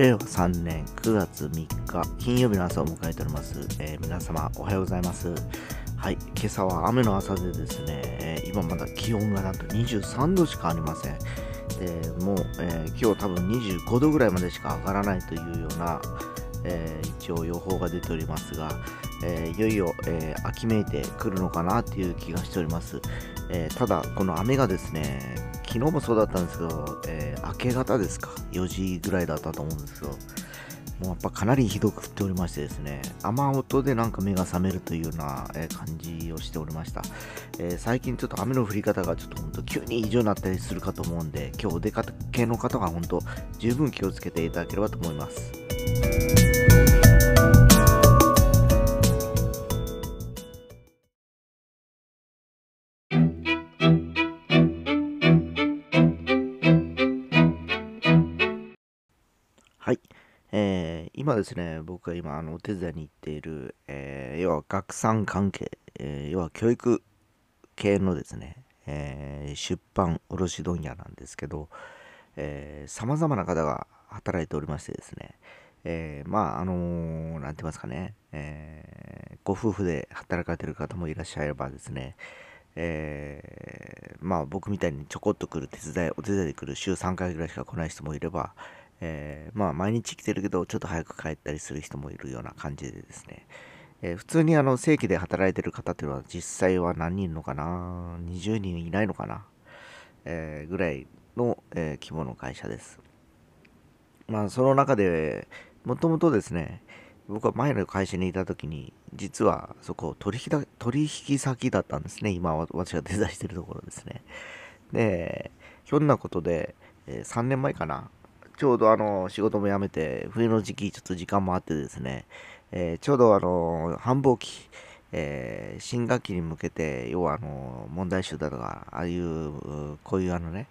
令和3年9月3日金曜日の朝を迎えております、えー、皆様おはようございます。はい今朝は雨の朝でですね、えー、今まだ気温がなんと23度しかありません。でもう、えー、今日多分25度ぐらいまでしか上がらないというような、え一応予報が出ておりますが、えいよいよ、え秋めいてくるのかなという気がしております、えただこの雨がですね昨日もそうだったんですけど、え、明け方ですか、4時ぐらいだったと思うんですけど、もうやっぱかなりひどく降っておりましてですね、雨音でなんか目が覚めるというような、え感じをしておりました、えー、最近ちょっと雨の降り方がちょっと本当急に異常になったりするかと思うんで、今日お出かけの方は本当十分気をつけていただければと思います。えー、今ですね、僕が今、あの、お手伝いに行っている、えー、要は学産関係、えー、要は教育系のですね、え出版卸問屋なんですけど、えー、様々な方が働いておりましてですね、えまあ、あのー、なんて言いますかね、えご夫婦で働かれてる方もいらっしゃればですね、えまあ、僕みたいにちょこっと来る手伝い、お手伝いで来る週3回ぐらいしか来ない人もいれば、えー、まあ毎日来てるけどちょっと早く帰ったりする人もいるような感じでですね、えー、普通にあの正規で働いてる方っていうのは実際は何人いるのかな？20人いないのかな、えー、ぐらいの、え規模の会社です。まあその中でもともとですね僕は前の会社にいた時に実はそこ取引だ取引先だったんですね。今私がデザインしてるところですね。でひょんなことで、え3年前かな？ちょうどあの仕事も辞めて、冬の時期ちょっと時間もあってですね、えー、ちょうどあの繁忙期、えー、新学期に向けて、要はあの問題集だとか、ああいう、こういうあのね、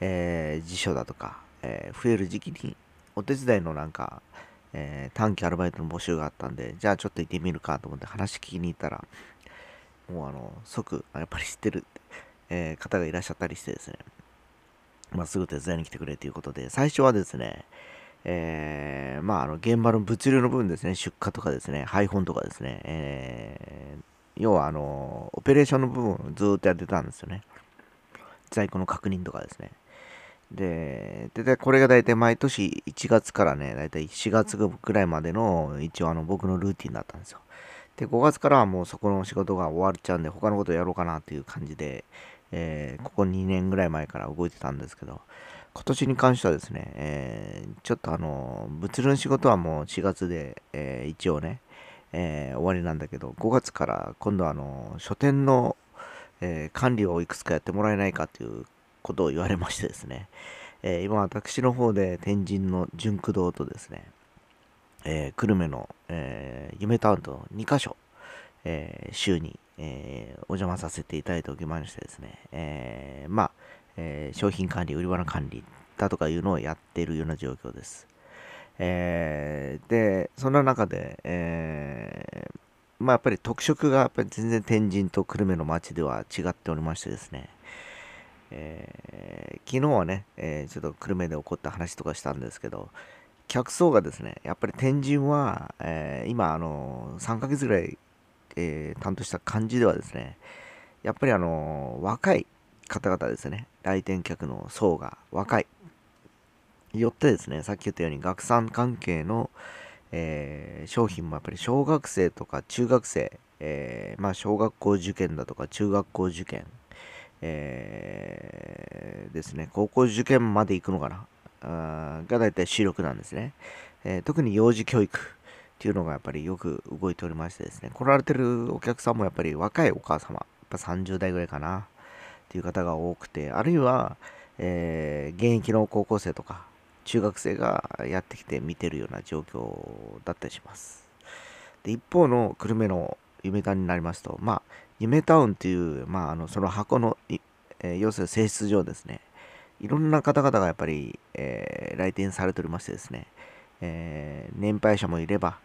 えー、辞書だとか、え増える時期に、お手伝いのなんか、え短期アルバイトの募集があったんで、じゃあちょっと行ってみるかと思って話聞きに行ったら、もうあの、即、やっぱり知ってる、え方がいらっしゃったりしてですね、まあ、すぐ手伝いに来てくれということで、最初はですね、えー、まあ、あの、現場の物流の部分ですね、出荷とかですね、配本とかですね、えー、要は、あの、オペレーションの部分をずっとやってたんですよね。在庫の確認とかですね。で、でこれが大体毎年1月からね、大体4月ぐらいまでの一応あの僕のルーティンだったんですよ。で、5月からはもうそこの仕事が終わっちゃうんで、他のことやろうかなっていう感じで、えー、ここ2年ぐらい前から動いてたんですけど、今年に関してはですね、えー、ちょっとあの、物流の仕事はもう4月で、えー、一応ね、え終わりなんだけど、5月から今度はあの、書店の、え管理をいくつかやってもらえないかということを言われましてですね、え今私の方で天神の純駆堂とですね、え久留米の、え夢タウンと2カ所、え週にえー、お邪魔させていただいておきましてですね、えー、まあ、えー、商品管理、売り場の管理だとかいうのをやっているような状況です。えー、で、そんな中で、えー、まあやっぱり特色がやっぱり全然天神と久留米の街では違っておりましてですね、えー、昨日はね、えー、ちょっと久留米で起こった話とかしたんですけど、客層がですね、やっぱり天神は、えー、今、あの、3ヶ月ぐらいえー、担当した感じではですね、やっぱりあの若い方々ですね、来店客の層が若い。よってですね、さっき言ったように学産関係の、えー、商品もやっぱり小学生とか中学生、えー、まあ小学校受験だとか中学校受験、えー、ですね、高校受験まで行くのかな？あが大体主力なんですね。え、特に幼児教育、っていうのがやっぱりよく動いておりましてですね、来られてるお客さんもやっぱり若いお母様、やっぱ30代ぐらいかなっていう方が多くて、あるいは、えー、現役の高校生とか中学生がやってきて見てるような状況だったりします。で一方の久留米の夢タウンになりますと、まあ、夢タウンっていう、まあ、あのその箱の、えー、要するに性質上ですね、いろんな方々がやっぱり、えー、来店されておりましてですね、えー、年配者もいれば、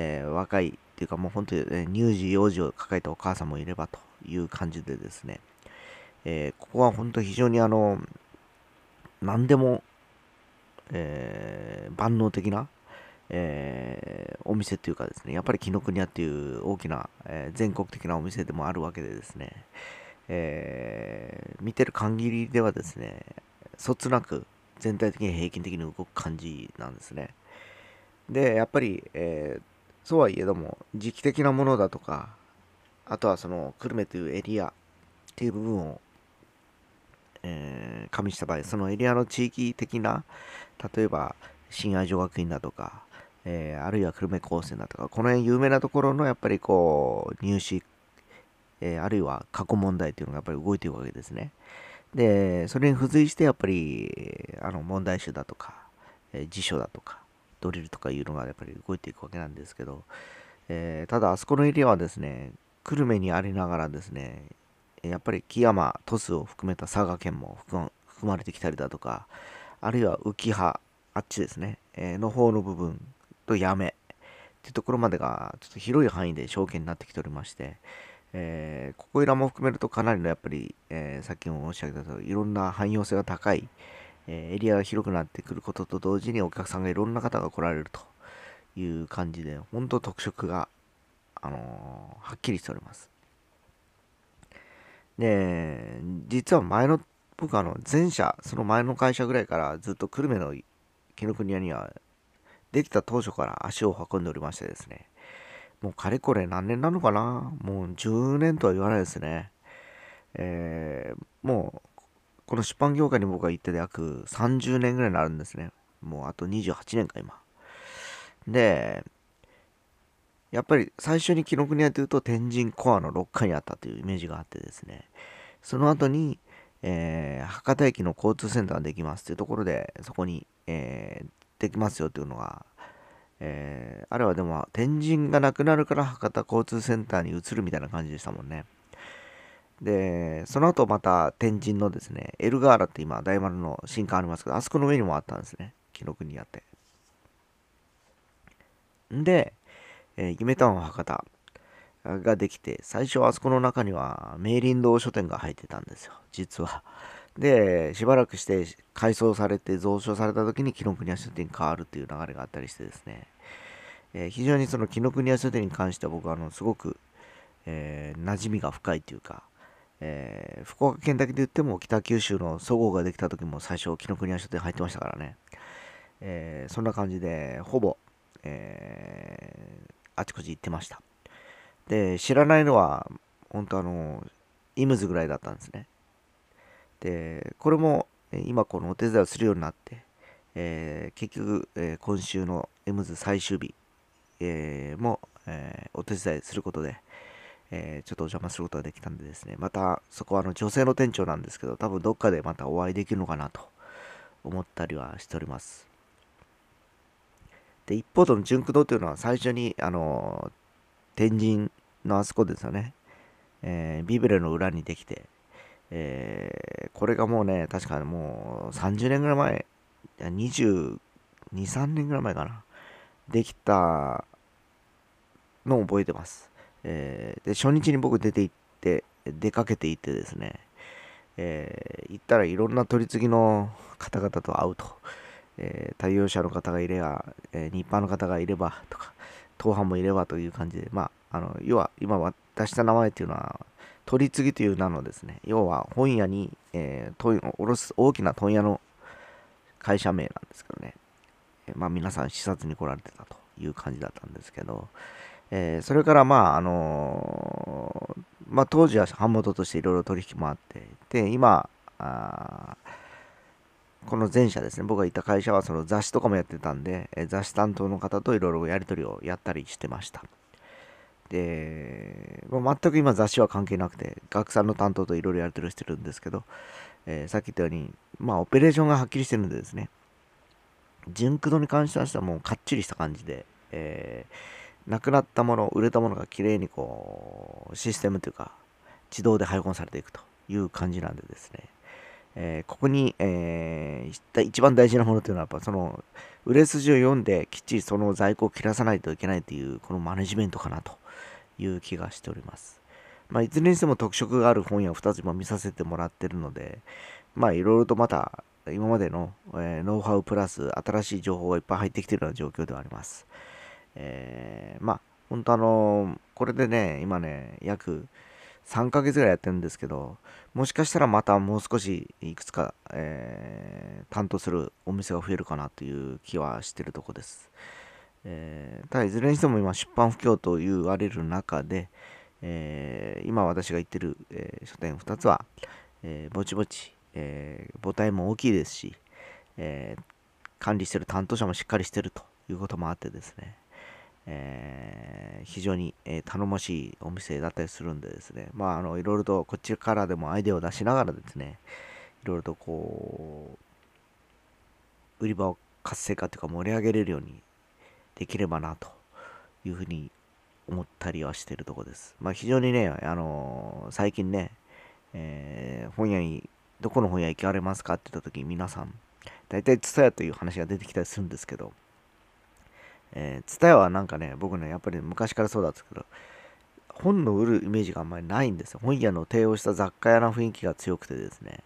えー、若いっていうかもう本当に、ね、乳児幼児を抱えたお母さんもいればという感じでですね、えー、ここは本当非常にあの何でも、えー、万能的な、えー、お店っていうかですね、やっぱり紀ノ国屋っていう大きな、え、全国的なお店でもあるわけでですね、えー、見てる限りではですね、そつなく全体的に平均的に動く感じなんですね。で、やっぱり、えー、そうはいえども、時期的なものだとか、あとはその久留米というエリアっていう部分を、えー、加味した場合、そのエリアの地域的な、例えば、新愛女学院だとか、えー、あるいは久留米高専だとか、この辺有名なところのやっぱりこう、入試、えー、あるいは過去問題っていうのがやっぱり動いているわけですね。で、それに付随してやっぱり、あの、問題集だとか、えー、辞書だとか、ドリルとかいうのがやっぱり動いていくわけなんですけど、えー、ただあそこのエリアはですね、久留米にありながらですね、やっぱり木山、鳥栖を含めた佐賀県も含まれてきたりだとか、あるいは浮葉、あっちですね、えー、の方の部分とやめっていうところまでがちょっと広い範囲で証券になってきておりまして、えー、ここいらも含めるとかなりのやっぱり、えー、さっきも申し上げたとおりいろんな汎用性が高い、え、エリアが広くなってくることと同時にお客さんがいろんな方が来られるという感じで本当特色が、あのはっきりしております。で実は前の僕あの前社その前の会社ぐらいからずっと久留米の紀ノ国屋にはできた当初から足を運んでおりましてですね。もうかれこれ何年なのかな？もう10年とは言わないですね。えー、もう、この出版業界に僕が行って約30年ぐらいになるんですね。もうあと28年か今。で、やっぱり最初に紀ノ国屋というと天神コアの6階にあったというイメージがあってですね、その後に、えー、博多駅の交通センターができますというところで、そこに、えー、できますよというのがえー、あれはでも天神がなくなるから博多交通センターに移るみたいな感じでしたもんね。で、その後また天神のですね、エルガーラって今大丸の新館ありますけど、あそこの上にもあったんですね。紀ノ国屋って。んで、えー、夢タウン博多ができて、最初あそこの中には明林堂書店が入ってたんですよ、実は。で、しばらくして改装されて増床された時に紀ノ国屋書店に変わるっていう流れがあったりしてですね、えー、非常にその紀ノ国屋書店に関しては僕はあのすごく、えー、馴染みが深いというか、えー、福岡県だけで言っても北九州のそごうができた時も最初紀ノ国屋書店入ってましたからね、えー、そんな感じでほぼ、えー、あちこち行ってました。で知らないのは本当あのイムズぐらいだったんですね。で、これも今このお手伝いをするようになって、えー、結局、えー、今週のイムズ最終日、えー、も、えお手伝いすることで、えちょっとお邪魔することができたんでですね、またそこはあの女性の店長なんですけど、多分どっかでまたお会いできるのかなと思ったりはしております。で、一方との純駆動というのは最初に、あの天神のあそこですよね、えビブレの裏にできて、えー、これがもうね、確かもう30年ぐらい前、いや22、3年ぐらい前かな。できたのを覚えてます。えー、で、初日に僕出て行って、出かけて行ってですね、えー、行ったらいろんな取り次ぎの方々と会うと。えー、対応者の方がいれば、えー、日販の方がいればとか、当販もいればという感じで、まあ、あの、要は今渡した名前っていうのは、取り次ぎという名のですね、要は本屋に、えー、おろす大きな問屋の会社名なんですけどね、えー、まあ皆さん視察に来られてたという感じだったんですけど、えー、それからまああのー、まあ当時は版元としていろいろ取引もあって、で、今、この前社ですね、僕がいた会社はその雑誌とかもやってたんで、え雑誌担当の方といろいろやり取りをやったりしてました。で、まあ、全く今雑誌は関係なくて、学さんの担当といろいろやり取りしてるんですけど、えー、さっき言ったように、まあ、オペレーションがはっきりしてるんでですね、純駆動に関してはもうかっちりした感じで、えー、なくなったもの、売れたものがきれいにこう、システムというか、自動で配本されていくという感じなんでですね、えー、ここに、えー、一番大事なものというのは、やっぱその、売れ筋を読んで、きっちりその在庫を切らさないといけないという、このマネジメントかなという気がしております。まあ、いずれにしても特色がある本屋を2つ今見させてもらってるので、まあ、いろいろとまた、今までの、えー、ノウハウプラス新しい情報がいっぱい入ってきているような状況ではあります。えー、まあ、本当あのこれでね、今ね、約3ヶ月ぐらいやってるんですけど、もしかしたらまたもう少しいくつか、えー、担当するお店が増えるかなという気はしてるとこです。えー、ただいずれにしても今出版不況と言われる中で、えー、今私が言ってる、えー、書店2つは、えぼちぼち、え母体も大きいですし、え管理してる担当者もしっかりしてるということもあってですね、えー、非常に、え、頼もしいお店だったりするんでですね、まあ、あのいろいろとこっちからでもアイデアを出しながらですね、いろいろとこう、売り場を活性化というか盛り上げれるようにできればなというふうに思ったりはしてるとこです。まあ、非常にね、あのー、最近ね、えー、本屋に、どこの本屋行かれますかって言った時に皆さん、大体ツタヤという話が出てきたりするんですけど、えー、ツタヤはなんかね、僕ね、やっぱり昔からそうだったけど、本の売るイメージがあんまりないんですよ。本屋の帝王した雑貨屋の雰囲気が強くてですね、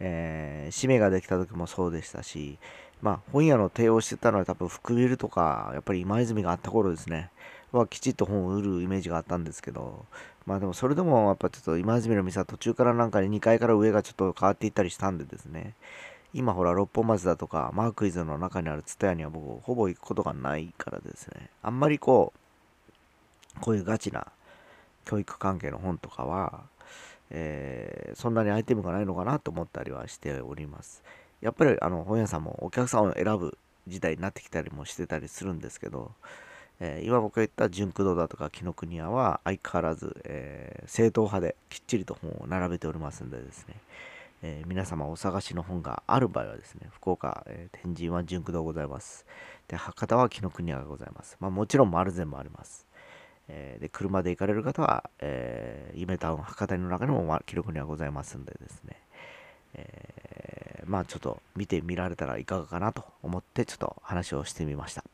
えー、締めができた時もそうでしたし、まあ、本屋の帝王してたのは多分福ビルとか、やっぱり今泉があった頃ですね、はきちっと本を売るイメージがあったんですけど、まあでもそれでもやっぱちょっと今泉の店は途中からなんか2階から上がちょっと変わっていったりしたんでですね、今ほら六本松だとかマークイズの中にあるツタヤには僕ほぼ行くことがないからですね。あんまりこうこういうガチな教育関係の本とかは、えー、そんなにアイテムがないのかなと思ったりはしております。やっぱりあの本屋さんもお客さんを選ぶ時代になってきたりもしてたりするんですけど、えー、今僕が言った純駆動だとか紀ノ国屋は相変わらず、えー、正統派できっちりと本を並べておりますんでですね、えー、皆様お探しの本がある場合はですね、福岡、えー、天神は純駆動ございます。で、博多は紀ノ国屋がございます。まあ、もちろん丸善もあります。えー、で、車で行かれる方は、えー、夢タウン博多の中にも紀ノ国屋ございますんでですね、えー、まあちょっと見てみられたらいかがかなと思ってちょっと話をしてみました。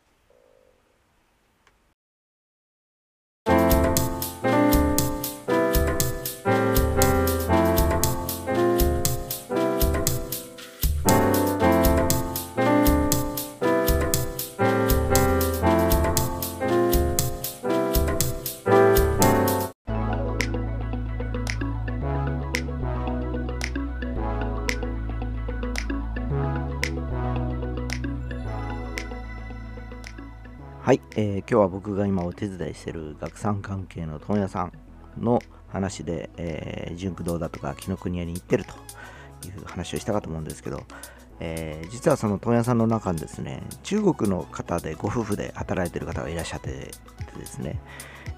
はい、えー、今日は僕が今お手伝いしてる学産関係の問屋さんの話で、えー、純駆動だとか紀ノ国屋に行ってるという話をしたかと思うんですけど、えー、実はその問屋さんの中にですね中国の方でご夫婦で働いてる方がいらっしゃってですね、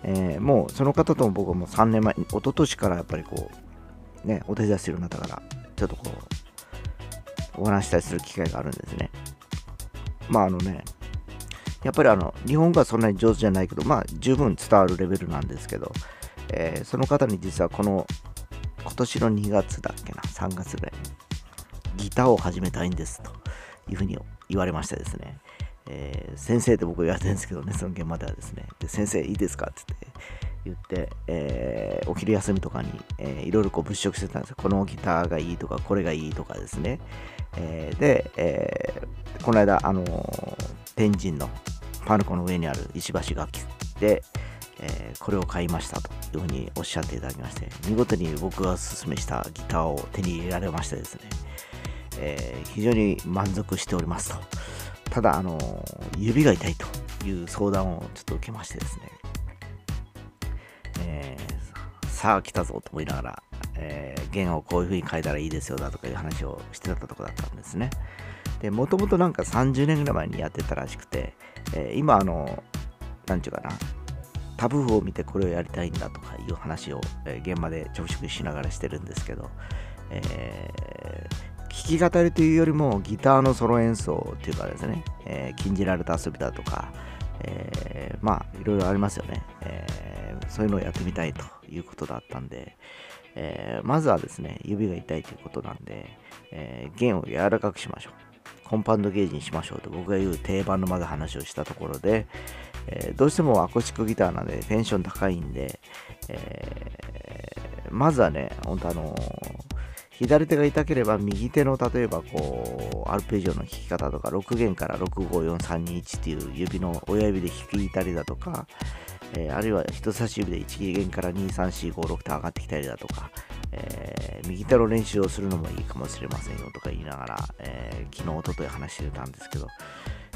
えー、もうその方とも僕はもう3年前一昨年からやっぱりこうねお手伝いするようになったからちょっとこうお話したりする機会があるんですね。まああのねやっぱりあの日本語はそんなに上手じゃないけど、まあ十分伝わるレベルなんですけど、えー、その方に実はこの今年の2月だっけな、3月ぐらいにギターを始めたいんですというふうに言われましてですね、えー、先生って僕言われてるんですけどね、その現場ではですね、で先生いいですかって言って、えー、お昼休みとかに、えー、いろいろこう物色してたんですよ。このギターがいいとか、これがいいとかですね。えー、で、えー、この間、あのー、天神のパルコの上にある石橋楽器で、えー、これを買いましたというふうにおっしゃっていただきまして見事に僕がおすすめしたギターを手に入れられましてですね、えー、非常に満足しておりますと。ただあの指が痛いという相談をちょっと受けましてですね、えー、さあ来たぞと思いながら、えー、弦をこういうふうに変えたらいいですよだとかいう話をしてたとこだったんですね。でもともとなんか30年ぐらい前にやってたらしくて、えー、今あの何て言うかなタブ譜を見てこれをやりたいんだとかいう話を、えー、現場でちょくちょくしながらしてるんですけど、えー、弾き語りというよりもギターのソロ演奏っていうかですね、え、禁じられた遊びだとか、え、まあいろいろありますよね、え、そういうのをやってみたいということだったんで、え、まずはですね指が痛いということなんで、えー、弦を柔らかくしましょう。コンパウンドゲージにしましょうと僕が言う定番のまず話をしたところで、えー、どうしてもアコースティックギターなんでテンション高いんで、えー、まずはね、本当あの、左手が痛ければ右手の例えばこうアルペジオの弾き方とか6弦から654321っていう指の親指で弾いたりだとか、えー、あるいは人差し指で1弦から23456と上がってきたりだとか、えー、右手の練習をするのもいいかもしれませんよとか言いながら、えー、昨日、おととい話してたんですけど、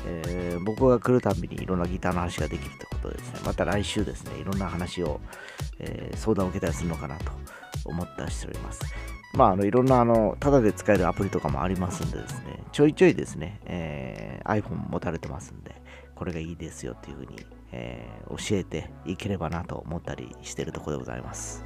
えー、僕が来るたびにいろんなギターの話ができるってことですね。また来週ですね、いろんな話を、えー、相談を受けたりするのかなと思ったりしております。まあ、あのいろんなあのタダで使えるアプリとかもありますんでですね、ちょいちょいですね、えー、iPhone 持たれてますんで、これがいいですよっていうふうに、えー、教えていければなと思ったりしてるとこでございます。